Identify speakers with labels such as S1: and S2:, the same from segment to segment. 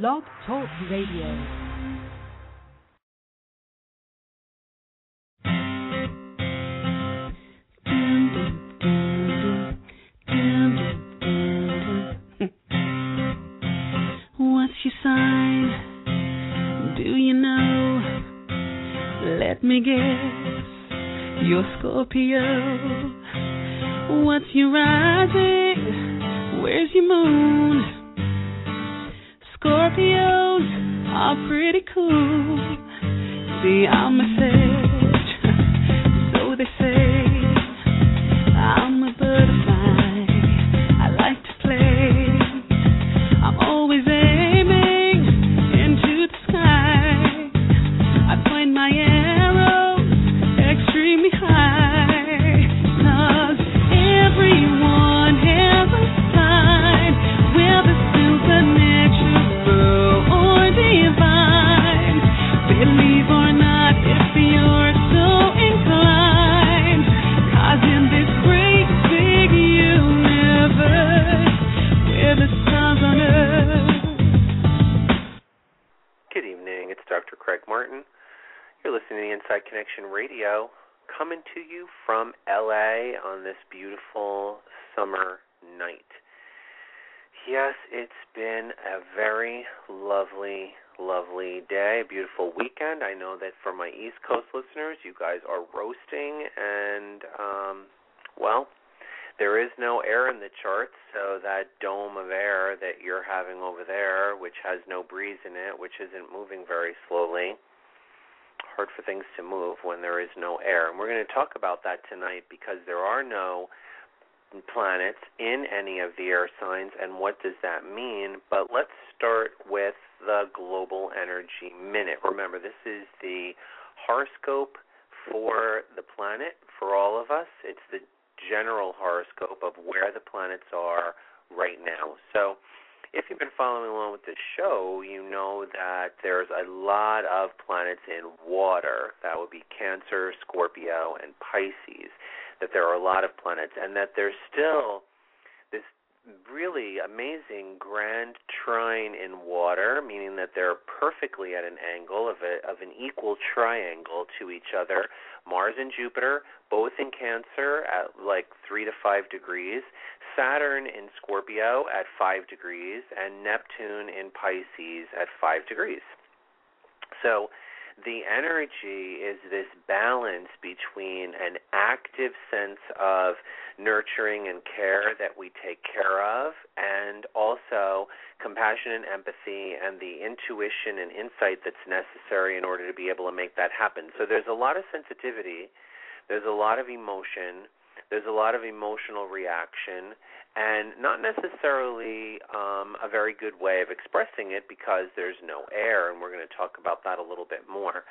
S1: Blog Talk Radio.
S2: What's your sign? Do you know? Let me guess. You're Scorpio. What's your rising? See, I'm a sage,
S3: Martin. You're listening to the Inside Connection Radio, coming to you from LA on this beautiful summer night. Yes, it's been a very lovely, lovely day, beautiful weekend. I know that for my East Coast listeners, you guys are roasting, and, um, well, there is no air in the charts, so that dome of air that you're having over there, which has no breeze in it, which isn't moving very slowly, hard for things to move when there is no air. And we're going to talk about that tonight because there are no planets in any of the air signs, and what does that mean? But let's start with the Global Energy Minute. Remember, this is the horoscope for the planet, for all of us. It's the general horoscope of where the planets are right now. So, if you've been following along with the show, you know that there's a lot of planets in water. That would be Cancer, Scorpio, and Pisces. That there are a lot of planets, and that there's still this really amazing grand trine in water, meaning that they're perfectly at an angle of a, of an equal triangle to each other. Mars and Jupiter, both in Cancer at like three to five degrees, Saturn in Scorpio at five degrees, and Neptune in Pisces at five degrees. So the energy is this balance between an active sense of nurturing and care that we take care of, and also compassion and empathy and the intuition and insight that's necessary in order to be able to make that happen. So there's a lot of sensitivity, there's a lot of emotion, there's a lot of emotional reaction, and not necessarily um, a very good way of expressing it because there's no air, and we're going to talk about that a little bit more.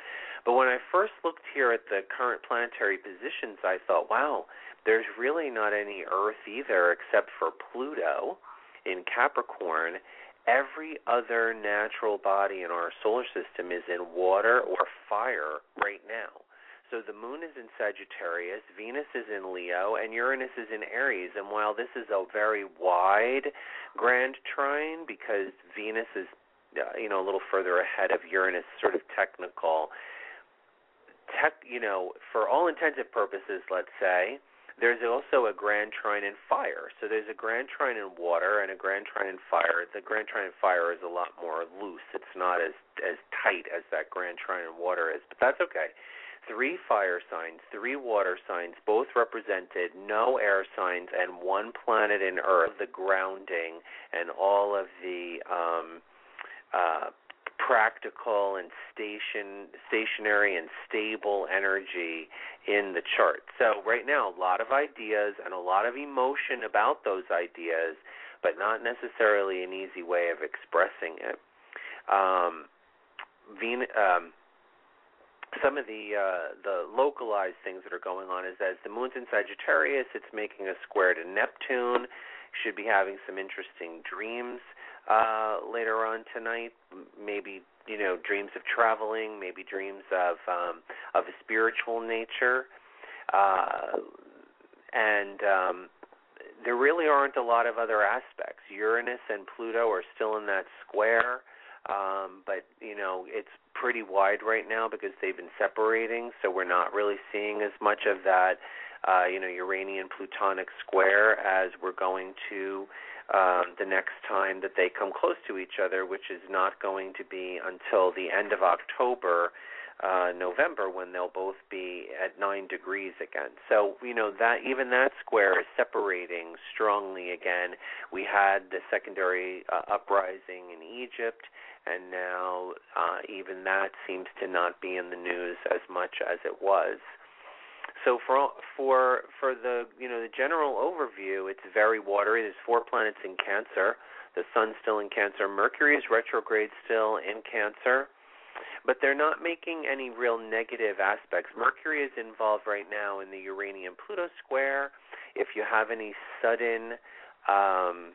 S3: But when I first looked here at the current planetary positions, I thought, wow, there's really not any Earth either except for Pluto in Capricorn. Every other natural body in our solar system is in water or fire right now. So the moon is in Sagittarius, Venus is in Leo, and Uranus is in Aries. And while this is a very wide grand trine because Venus is uh, you know a little further ahead of Uranus, sort of technical, tech, you know, for all intents and purposes, let's say, there's also a grand trine in fire. So there's a grand trine in water and a grand trine in fire. The grand trine in fire is a lot more loose. It's not as as tight as that grand trine in water is, but that's okay. Three fire signs, three water signs, both represented, no air signs, and one planet in Earth. The grounding and all of the um, uh, practical and station stationary and stable energy in the chart. So right now a lot of ideas and a lot of emotion about those ideas, but not necessarily an easy way of expressing it. Um, Ven- um, some of the uh, the localized things that are going on is as the moon's in Sagittarius, it's making a square to Neptune. Should be having some interesting dreams uh, later on tonight. Maybe you know dreams of traveling, maybe dreams of um, of a spiritual nature, uh, and um, there really aren't a lot of other aspects. Uranus and Pluto are still in that square. Um, but you know, it's pretty wide right now because they've been separating, so we're not really seeing as much of that uh, you know, Uranian plutonic square as we're going to um, the next time that they come close to each other, which is not going to be until the end of October, uh, November, when they'll both be at nine degrees again. So you know that even that square is separating strongly again. We had the secondary uh, uprising in Egypt, and now uh, even that seems to not be in the news as much as it was. So for for for the you know the general overview, it's very watery. There's four planets in Cancer. The Sun's still in Cancer. Mercury is retrograde still in Cancer, but they're not making any real negative aspects. Mercury is involved right now in the Uranian Pluto square. If you have any sudden um,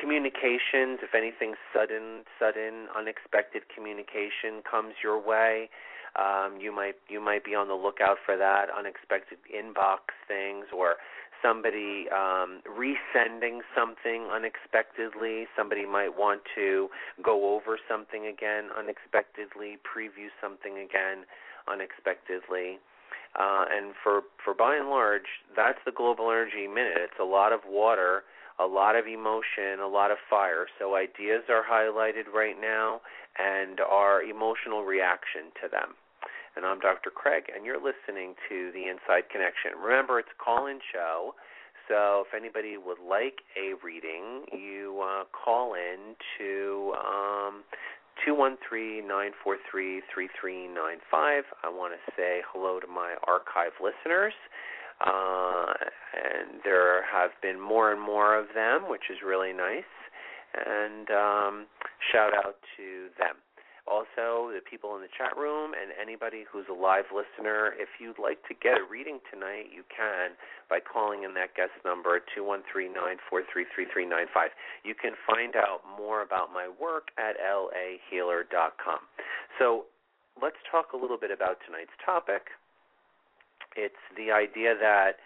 S3: communications, if anything sudden, sudden, unexpected communication comes your way, um, you might you might be on the lookout for that unexpected inbox things or somebody um, resending something unexpectedly. Somebody might want to go over something again unexpectedly, preview something again unexpectedly. Uh, and for for by and large, that's the global energy minute. It's a lot of water, a lot of emotion, a lot of fire. So ideas are highlighted right now, and our emotional reaction to them. And I'm Dr. Craig, and you're listening to the Inside Connection. Remember, it's a call-in show. So if anybody would like a reading, you uh, call in to um, 213-943-3395. I want to say hello to my archive listeners. Uh, and there have been more and more of them, which is really nice. And um, shout out to them also the people in the chat room and anybody who's a live listener. If you'd like to get a reading tonight, you can by calling in that guest number two one three nine four three three three nine five. You can find out more about my work at lahealer.com. So let's talk a little bit about tonight's topic. It's the idea that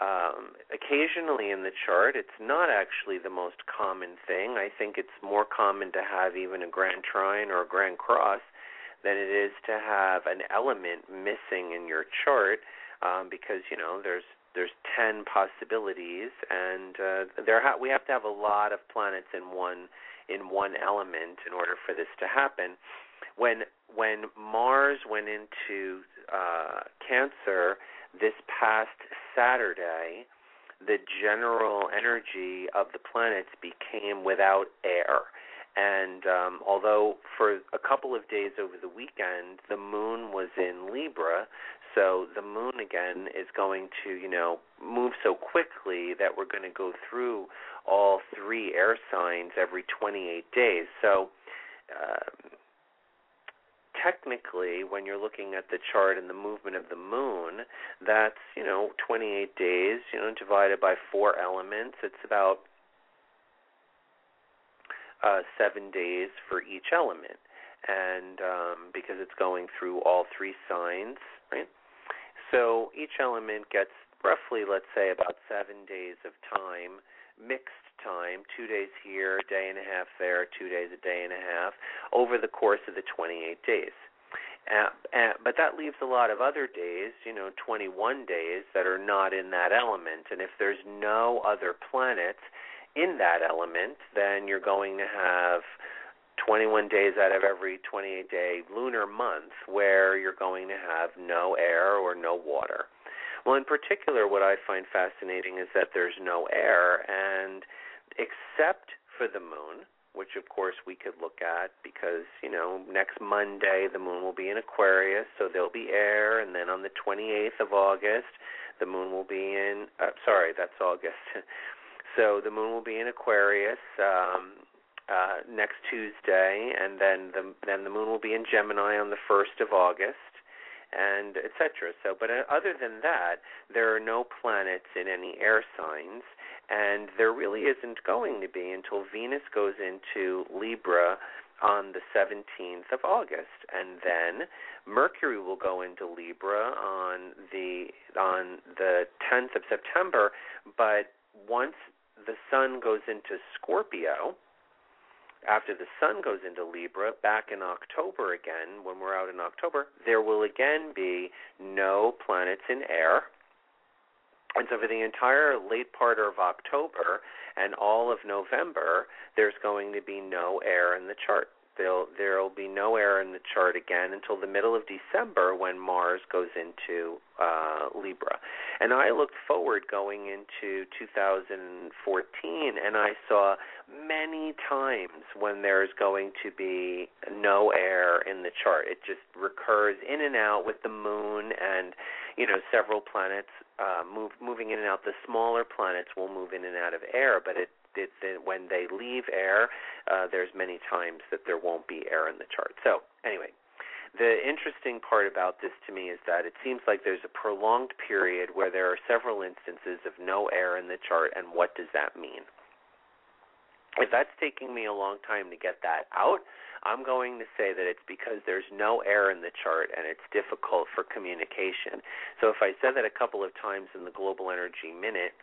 S3: um, occasionally in the chart, it's not actually the most common thing. I think it's more common to have even a grand trine or a grand cross than it is to have an element missing in your chart, um, because you know there's there's ten possibilities, and uh, there ha- we have to have a lot of planets in one in one element in order for this to happen. When when Mars went into uh, Cancer this past Saturday, the general energy of the planets became without air. And um, although for a couple of days over the weekend, the moon was in Libra, so the moon again is going to, you know, move so quickly that we're going to go through all three air signs every 28 days. So, uh, technically, when you're looking at the chart and the movement of the moon, that's you know 28 days, you know, divided by four elements. It's about uh, seven days for each element, and um, because it's going through all three signs, right? So each element gets roughly, let's say, about seven days of time mixed time, two days here, a day and a half there, two days, a day and a half, over the course of the 28 days. Uh, uh, but that leaves a lot of other days, you know, 21 days that are not in that element. And if there's no other planets in that element, then you're going to have 21 days out of every 28 day lunar month where you're going to have no air or no water. Well, in particular, what I find fascinating is that there's no air, and except for the moon, which of course we could look at because, you know, next Monday the moon will be in Aquarius, so there'll be air, and then on the 28th of August, the moon will be in, uh, sorry, that's August. so the moon will be in Aquarius. Um, uh, next Tuesday, and then the then the moon will be in Gemini on the first of August, and etc. So, but uh, other than that, there are no planets in any air signs, and there really isn't going to be until Venus goes into Libra on the 17th of August, and then Mercury will go into Libra on the on the 10th of September. But once the Sun goes into Scorpio, after the sun goes into Libra, back in October again, when we're out in October, there will again be no planets in air. And so, for the entire late part of October and all of November, there's going to be no air in the chart. There'll there'll be no air in the chart again until the middle of December when Mars goes into uh, Libra. And I looked forward going into 2014, and I saw many times when there's going to be no air in the chart. It just recurs in and out with the moon and you know several planets uh, move moving in and out. The smaller planets will move in and out of air, but it it, that when they leave air, uh, there's many times that there won't be air in the chart. So anyway, the interesting part about this to me is that it seems like there's a prolonged period where there are several instances of no air in the chart, and what does that mean? If that's taking me a long time to get that out, I'm going to say that it's because there's no air in the chart and it's difficult for communication. So if I said that a couple of times in the Global Energy Minute,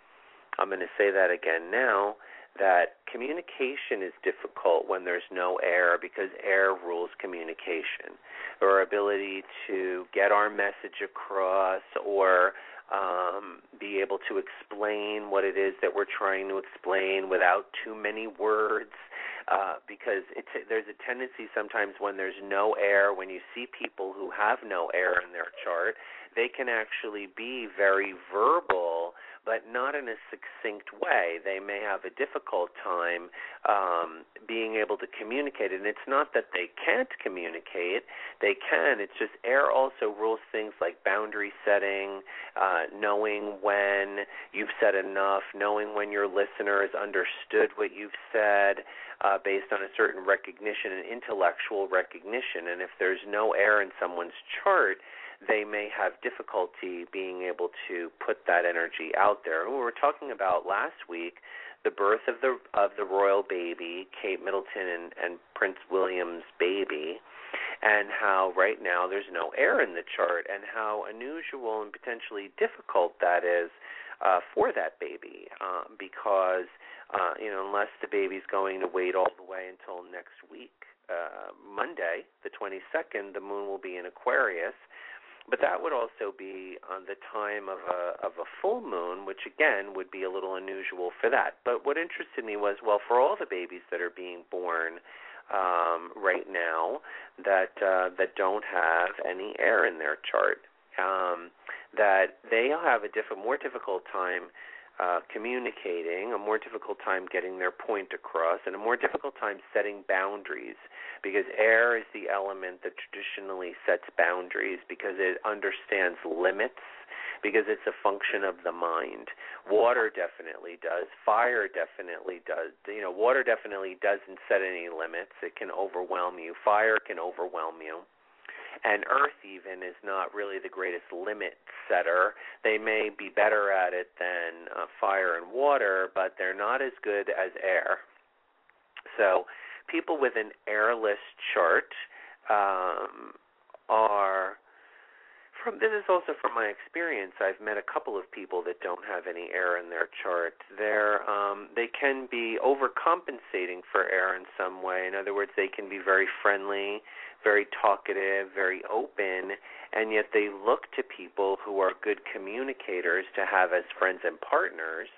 S3: I'm going to say that again now that communication is difficult when there's no air because air rules communication. Our ability to get our message across or um, be able to explain what it is that we're trying to explain without too many words. Uh, because there's a tendency sometimes when there's no air, when you see people who have no air in their chart, they can actually be very verbal but not in a succinct way. They may have a difficult time um, being able to communicate. And it's not that they can't communicate, they can. It's just air also rules things like boundary setting, uh, knowing when you've said enough, knowing when your listener has understood what you've said. Uh, based on a certain recognition and intellectual recognition. And if there's no air in someone's chart, they may have difficulty being able to put that energy out there. We were talking about last week the birth of the of the royal baby, Kate Middleton and, and Prince William's baby, and how right now there's no air in the chart, and how unusual and potentially difficult that is uh, for that baby, um, because uh, you know unless the baby's going to wait all the way until next week, uh, Monday, the 22nd, the moon will be in Aquarius but that would also be on the time of a of a full moon, which again would be a little unusual for that. But what interested me was well, for all the babies that are being born um, right now that uh, that don't have any air in their chart, um, that they'll have a different, more difficult time uh, communicating, a more difficult time getting their point across, and a more difficult time setting boundaries because air is the element that traditionally sets boundaries because it understands limits because it's a function of the mind. Water definitely does. Fire definitely does. You know, water definitely doesn't set any limits. It can overwhelm you. Fire can overwhelm you and Earth even is not really the greatest limit setter. They may be better at it than uh, fire and water, but they're not as good as air. So, people with an airless chart um, are from this is also from my experience. I've met a couple of people that don't have any air in their chart. They're um, they can be overcompensating for air in some way. In other words, they can be very friendly, very talkative, very open, and yet they look to people who are good communicators to have as friends and partners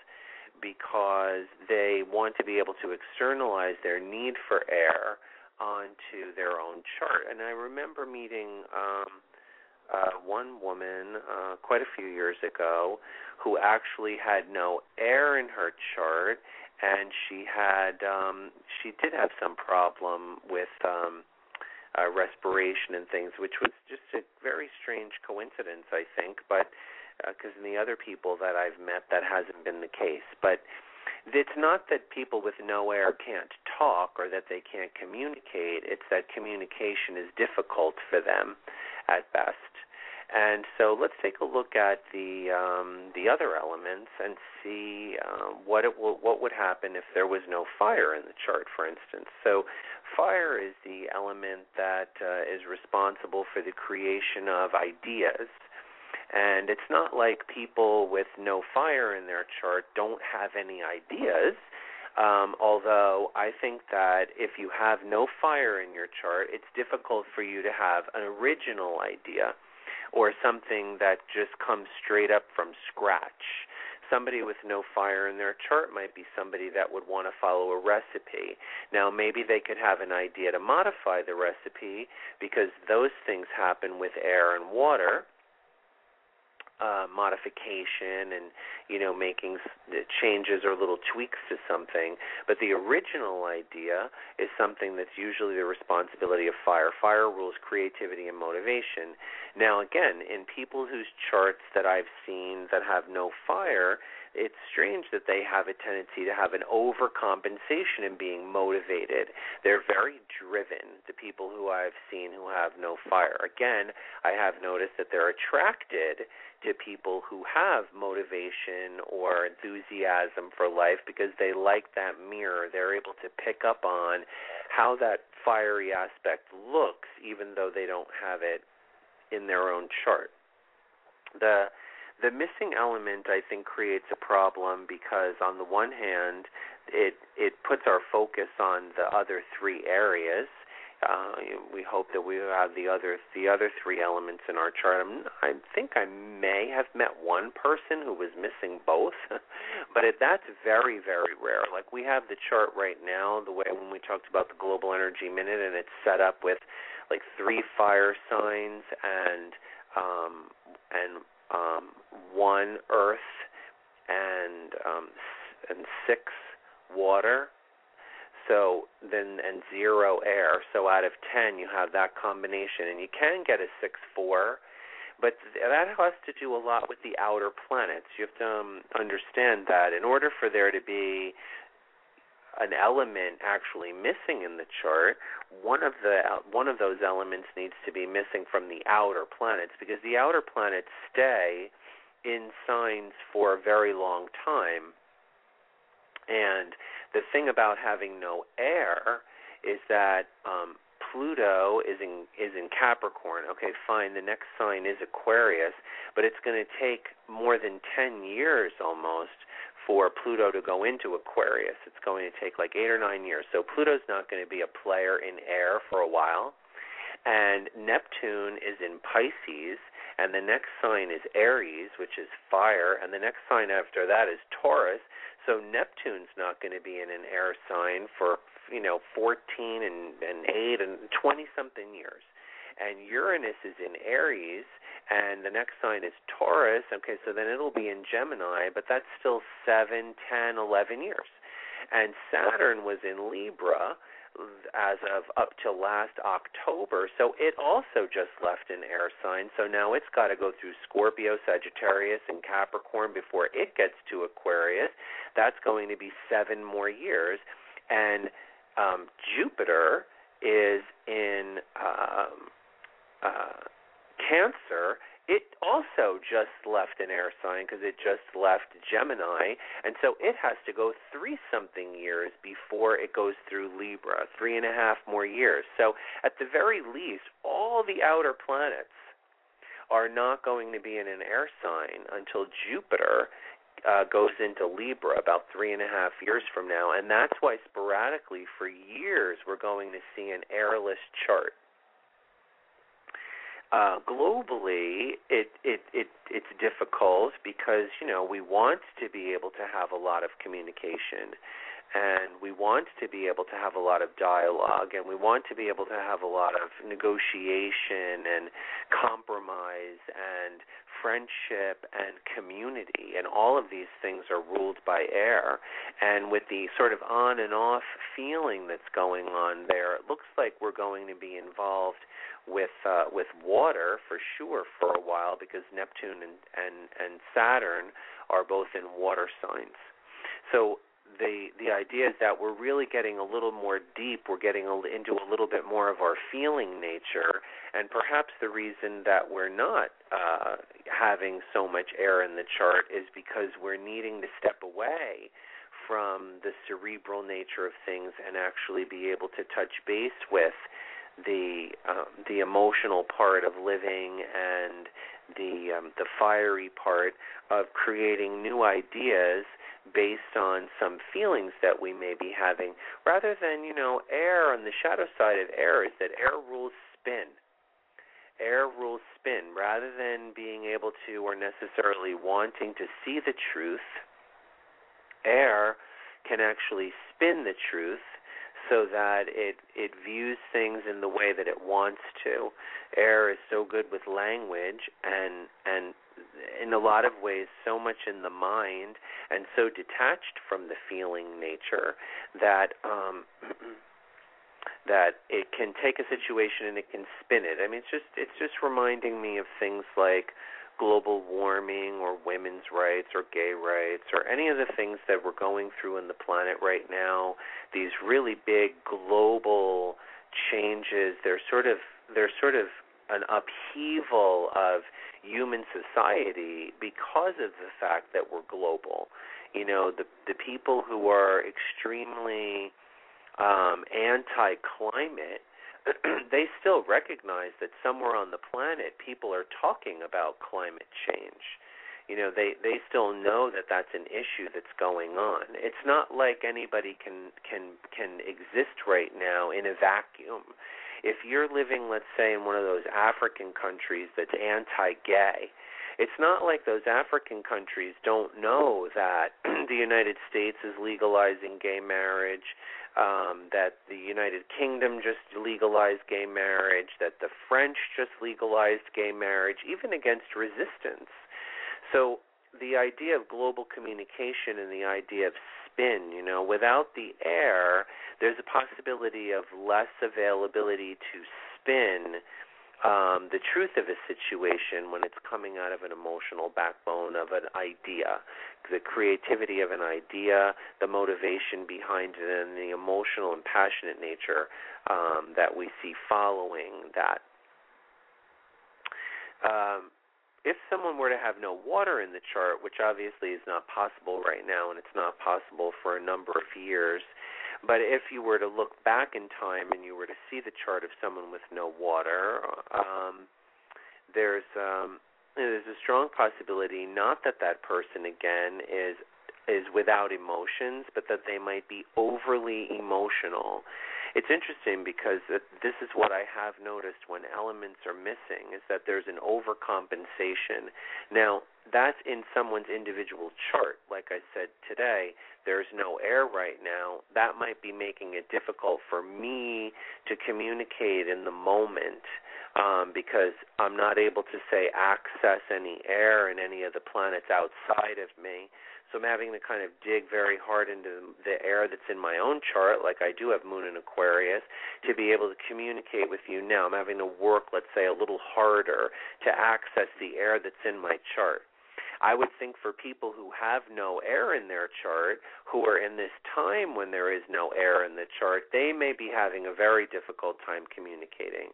S3: because they want to be able to externalize their need for air onto their own chart. And I remember meeting um uh, one woman uh, quite a few years ago who actually had no air in her chart, and she had um, she did have some problem with um, uh, respiration and things, which was just a very strange coincidence, I think. But because uh, in the other people that I've met, that hasn't been the case. But it's not that people with no air can't talk or that they can't communicate. It's that communication is difficult for them at best. And so let's take a look at the um, the other elements and see uh, what it will, what would happen if there was no fire in the chart, for instance. So fire is the element that uh, is responsible for the creation of ideas. And it's not like people with no fire in their chart don't have any ideas. Um, although I think that if you have no fire in your chart, it's difficult for you to have an original idea or something that just comes straight up from scratch. Somebody with no fire in their chart might be somebody that would want to follow a recipe. Now, maybe they could have an idea to modify the recipe because those things happen with air and water uh, modification and you know making changes or little tweaks to something but the original idea is something that's usually the responsibility of fire fire rules creativity and motivation. Now again in people whose charts that I've seen that have no fire it's strange that they have a tendency to have an overcompensation in being motivated. They're very driven, the people who I've seen who have no fire. Again, I have noticed that they're attracted to people who have motivation or enthusiasm for life because they like that mirror. They're able to pick up on how that fiery aspect looks, even though they don't have it in their own chart. The the missing element I think creates a problem because on the one hand it it puts our focus on the other three areas uh, we hope that we have the other the other three elements in our chart. I'm, I think I may have met one person who was missing both, but it, that's very very rare. Like we have the chart right now, the way when we talked about the global energy minute, and it's set up with like three fire signs and um, and um, one earth and um, and six water so then and zero air. So out of ten, you have that combination, and you can get a six four, but that has to do a lot with the outer planets. You have to um, understand that in order for there to be an element actually missing in the chart, one of the one of those elements needs to be missing from the outer planets because the outer planets stay in signs for a very long time. And the thing about having no air is that um, Pluto is in is in Capricorn. Okay, fine. The next sign is Aquarius, but it's going to take more than 10 years almost for Pluto to go into Aquarius. It's going to take like 8 or 9 years. So Pluto's not going to be a player in air for a while. And Neptune is in Pisces, and the next sign is Aries, which is fire, and the next sign after that is Taurus. So Neptune's not going to be in an air sign for you know 14 and and 8 and 20 something years. And Uranus is in Aries and the next sign is Taurus. Okay, so then it'll be in Gemini, but that's still seven, ten, eleven years. And Saturn was in Libra as of up to last October. So it also just left an air sign. So now it's got to go through Scorpio, Sagittarius, and Capricorn before it gets to Aquarius. That's going to be seven more years. And um, Jupiter is in um, uh, Cancer it also just left an air sign because it just left Gemini, and so it has to go three something years before it goes through Libra, three and a half more years. So at the very least, all the outer planets are not going to be in an air sign until Jupiter uh, goes into Libra about three and a half years from now, and that's why sporadically for years we're going to see an airless chart uh, globally, it, it it it's difficult because you know we want to be able to have a lot of communication, and we want to be able to have a lot of dialogue, and we want to be able to have a lot of negotiation and compromise and friendship and community, and all of these things are ruled by air. And with the sort of on and off feeling that's going on there, it looks like we're going to be involved with uh, with water for sure for a while because Neptune and, and and Saturn are both in water signs. So the the idea is that we're really getting a little more deep. We're getting a, into a little bit more of our feeling nature, and perhaps the reason that we're not uh, having so much air in the chart is because we're needing to step away from the cerebral nature of things and actually be able to touch base with the um, the emotional part of living and the um, the fiery part of creating new ideas based on some feelings that we may be having, rather than, you know, air on the shadow side of air is that air rules spin. Air rules spin. Rather than being able to or necessarily wanting to see the truth, air can actually spin the truth so that it it views things in the way that it wants to. Air is so good with language and and in a lot of ways so much in the mind and so detached from the feeling nature that um that it can take a situation and it can spin it. I mean it's just it's just reminding me of things like global warming or women's rights or gay rights or any of the things that we're going through in the planet right now, these really big global changes, they're sort of they're sort of an upheaval of human society because of the fact that we're global. You know, the the people who are extremely um, anti-climate, they still recognize that somewhere on the planet people are talking about climate change. You know, they they still know that that's an issue that's going on. It's not like anybody can can can exist right now in a vacuum if you're living, let's say, in one of those African countries that's anti-gay, it's not like those African countries don't know that the United States is legalizing gay marriage, um, that the United Kingdom just legalized gay marriage, that the French just legalized gay marriage, even against resistance. So the idea of global communication and the idea of spin. You know, without the air, there's a possibility of less availability to spin um, the truth of a situation when it's coming out of an emotional backbone of an idea, the creativity of an idea, the motivation behind it, and the emotional and passionate nature um, that we see following that. Um, if someone were to have no water in the chart, which obviously is not possible right now, and it's not possible for a number of years, but if you were to look back in time and you were to see the chart of someone with no water, um, there's um, there's a strong possibility not that that person again is is without emotions, but that they might be overly emotional it's interesting because this is what I have noticed when elements are missing is that there's an overcompensation. Now, that's in someone's individual chart. Like I said today, there's no air right now. That might be making it difficult for me to communicate in the moment um, because I'm not able to say access any air in any of the planets outside of me. So I'm having to kind of dig very hard into the air that's in my own chart, like I do have Moon in Aquarius, to be able to communicate with you now. I'm having to work, let's say, a little harder to access the air that's in my chart. I would think for people who have no air in their chart, who are in this time when there is no air in the chart, they may be having a very difficult time communicating.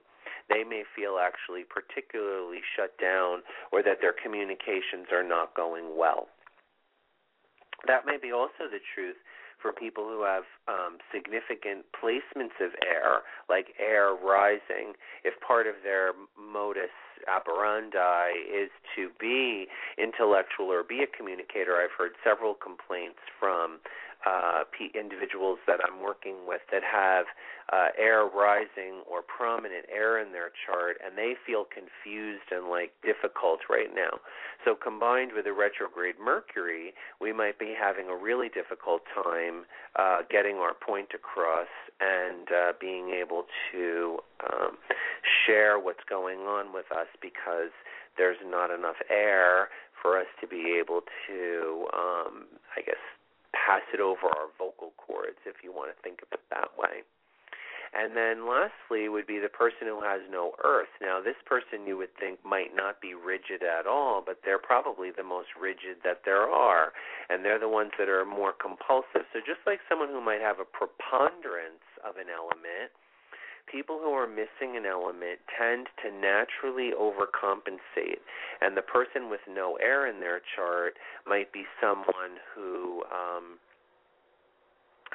S3: They may feel actually particularly shut down or that their communications are not going well. That may be also the truth for people who have um, significant placements of air, like air rising. If part of their modus operandi is to be intellectual or be a communicator, I've heard several complaints from uh, individuals that I'm working with that have uh, air rising or prominent air in their chart, and they feel confused and like difficult right now. So, combined with a retrograde Mercury, we might be having a really difficult time uh, getting our point across and uh, being able to um, share what's going on with us because there's not enough air for us to be able to, um, I guess, pass it over our vocal cords, if you want to think of it that way. And then lastly would be the person who has no earth. Now, this person you would think might not be rigid at all, but they're probably the most rigid that there are. And they're the ones that are more compulsive. So just like someone who might have a preponderance of an element, people who are missing an element tend to naturally overcompensate. And the person with no air in their chart might be someone who um,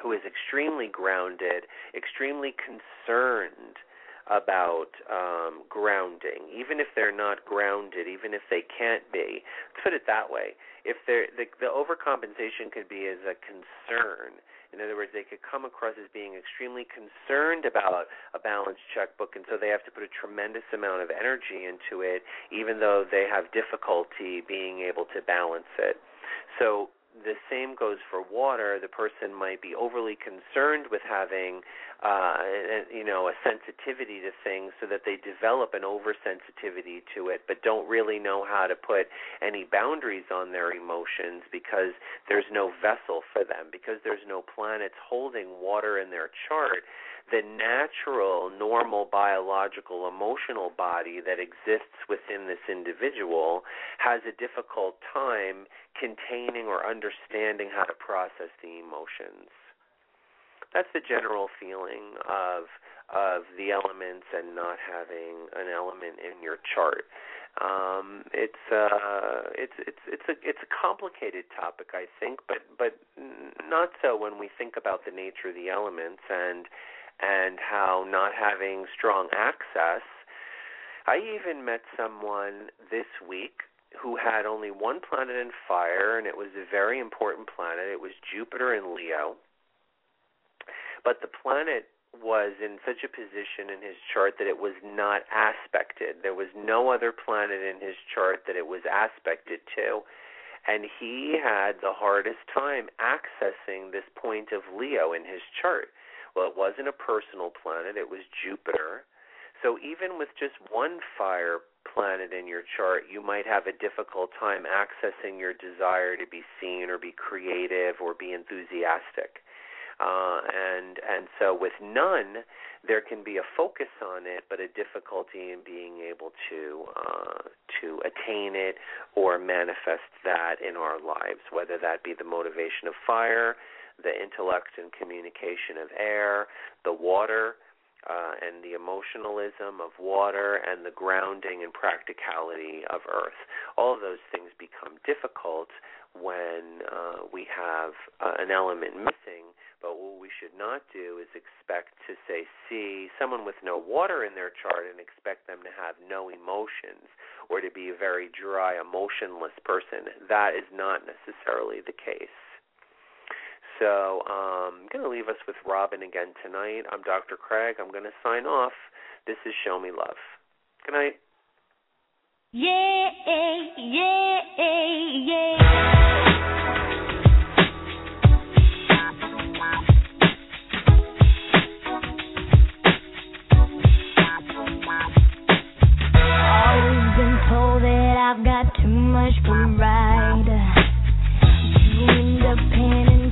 S3: who is extremely grounded, extremely concerned about um, grounding, even if they're not grounded, even if they can't be. Let's put it that way. If they're, the, the overcompensation could be as a concern. In other words, they could come across as being extremely concerned about a balanced checkbook, and so they have to put a tremendous amount of energy into it, even though they have difficulty being able to balance it. So the same goes for water. The person might be overly concerned with having, uh, you know, a sensitivity to things, so that they develop an oversensitivity to it, but don't really know how to put any boundaries on their emotions because there's no vessel for them, because there's no planets holding water in their chart the natural, normal, biological, emotional body that exists within this individual has a difficult time containing or understanding how to process the emotions. That's the general feeling of of the elements and not having an element in your chart. Um, it's uh, it's it's it's a it's a complicated topic, I think, but but not so when we think about the nature of the elements and and how not having strong access. I even met someone this week who had only one planet in fire, and it was a very important planet. It was Jupiter in Leo. But the planet was in such a position in his chart that it was not aspected. There was no other planet in his chart that it was aspected to. And he had the hardest time accessing this point of Leo in his chart. Well, it wasn't a personal planet, it was Jupiter. So even with just one fire planet in your chart, you might have a difficult time accessing your desire to be seen or be creative or be enthusiastic. Uh, and and so with none, there can be a focus on it, but a difficulty in being able to uh, to attain it or manifest that in our lives, whether that be the motivation of fire, the intellect and communication of air, the water, uh, and the emotionalism of water, and the grounding and practicality of earth. All of those things become difficult when uh, we have uh, an element missing. But what we should not do is expect to say, see someone with no water in their chart and expect them to have no emotions or to be a very dry, emotionless person. That is not necessarily the case. So um, I'm going to leave us with Robin again tonight. I'm Dr. Craig. I'm going to sign off. This is Show Me Love. Good night.
S2: Yeah, yeah, yeah. I've got too much pride. You end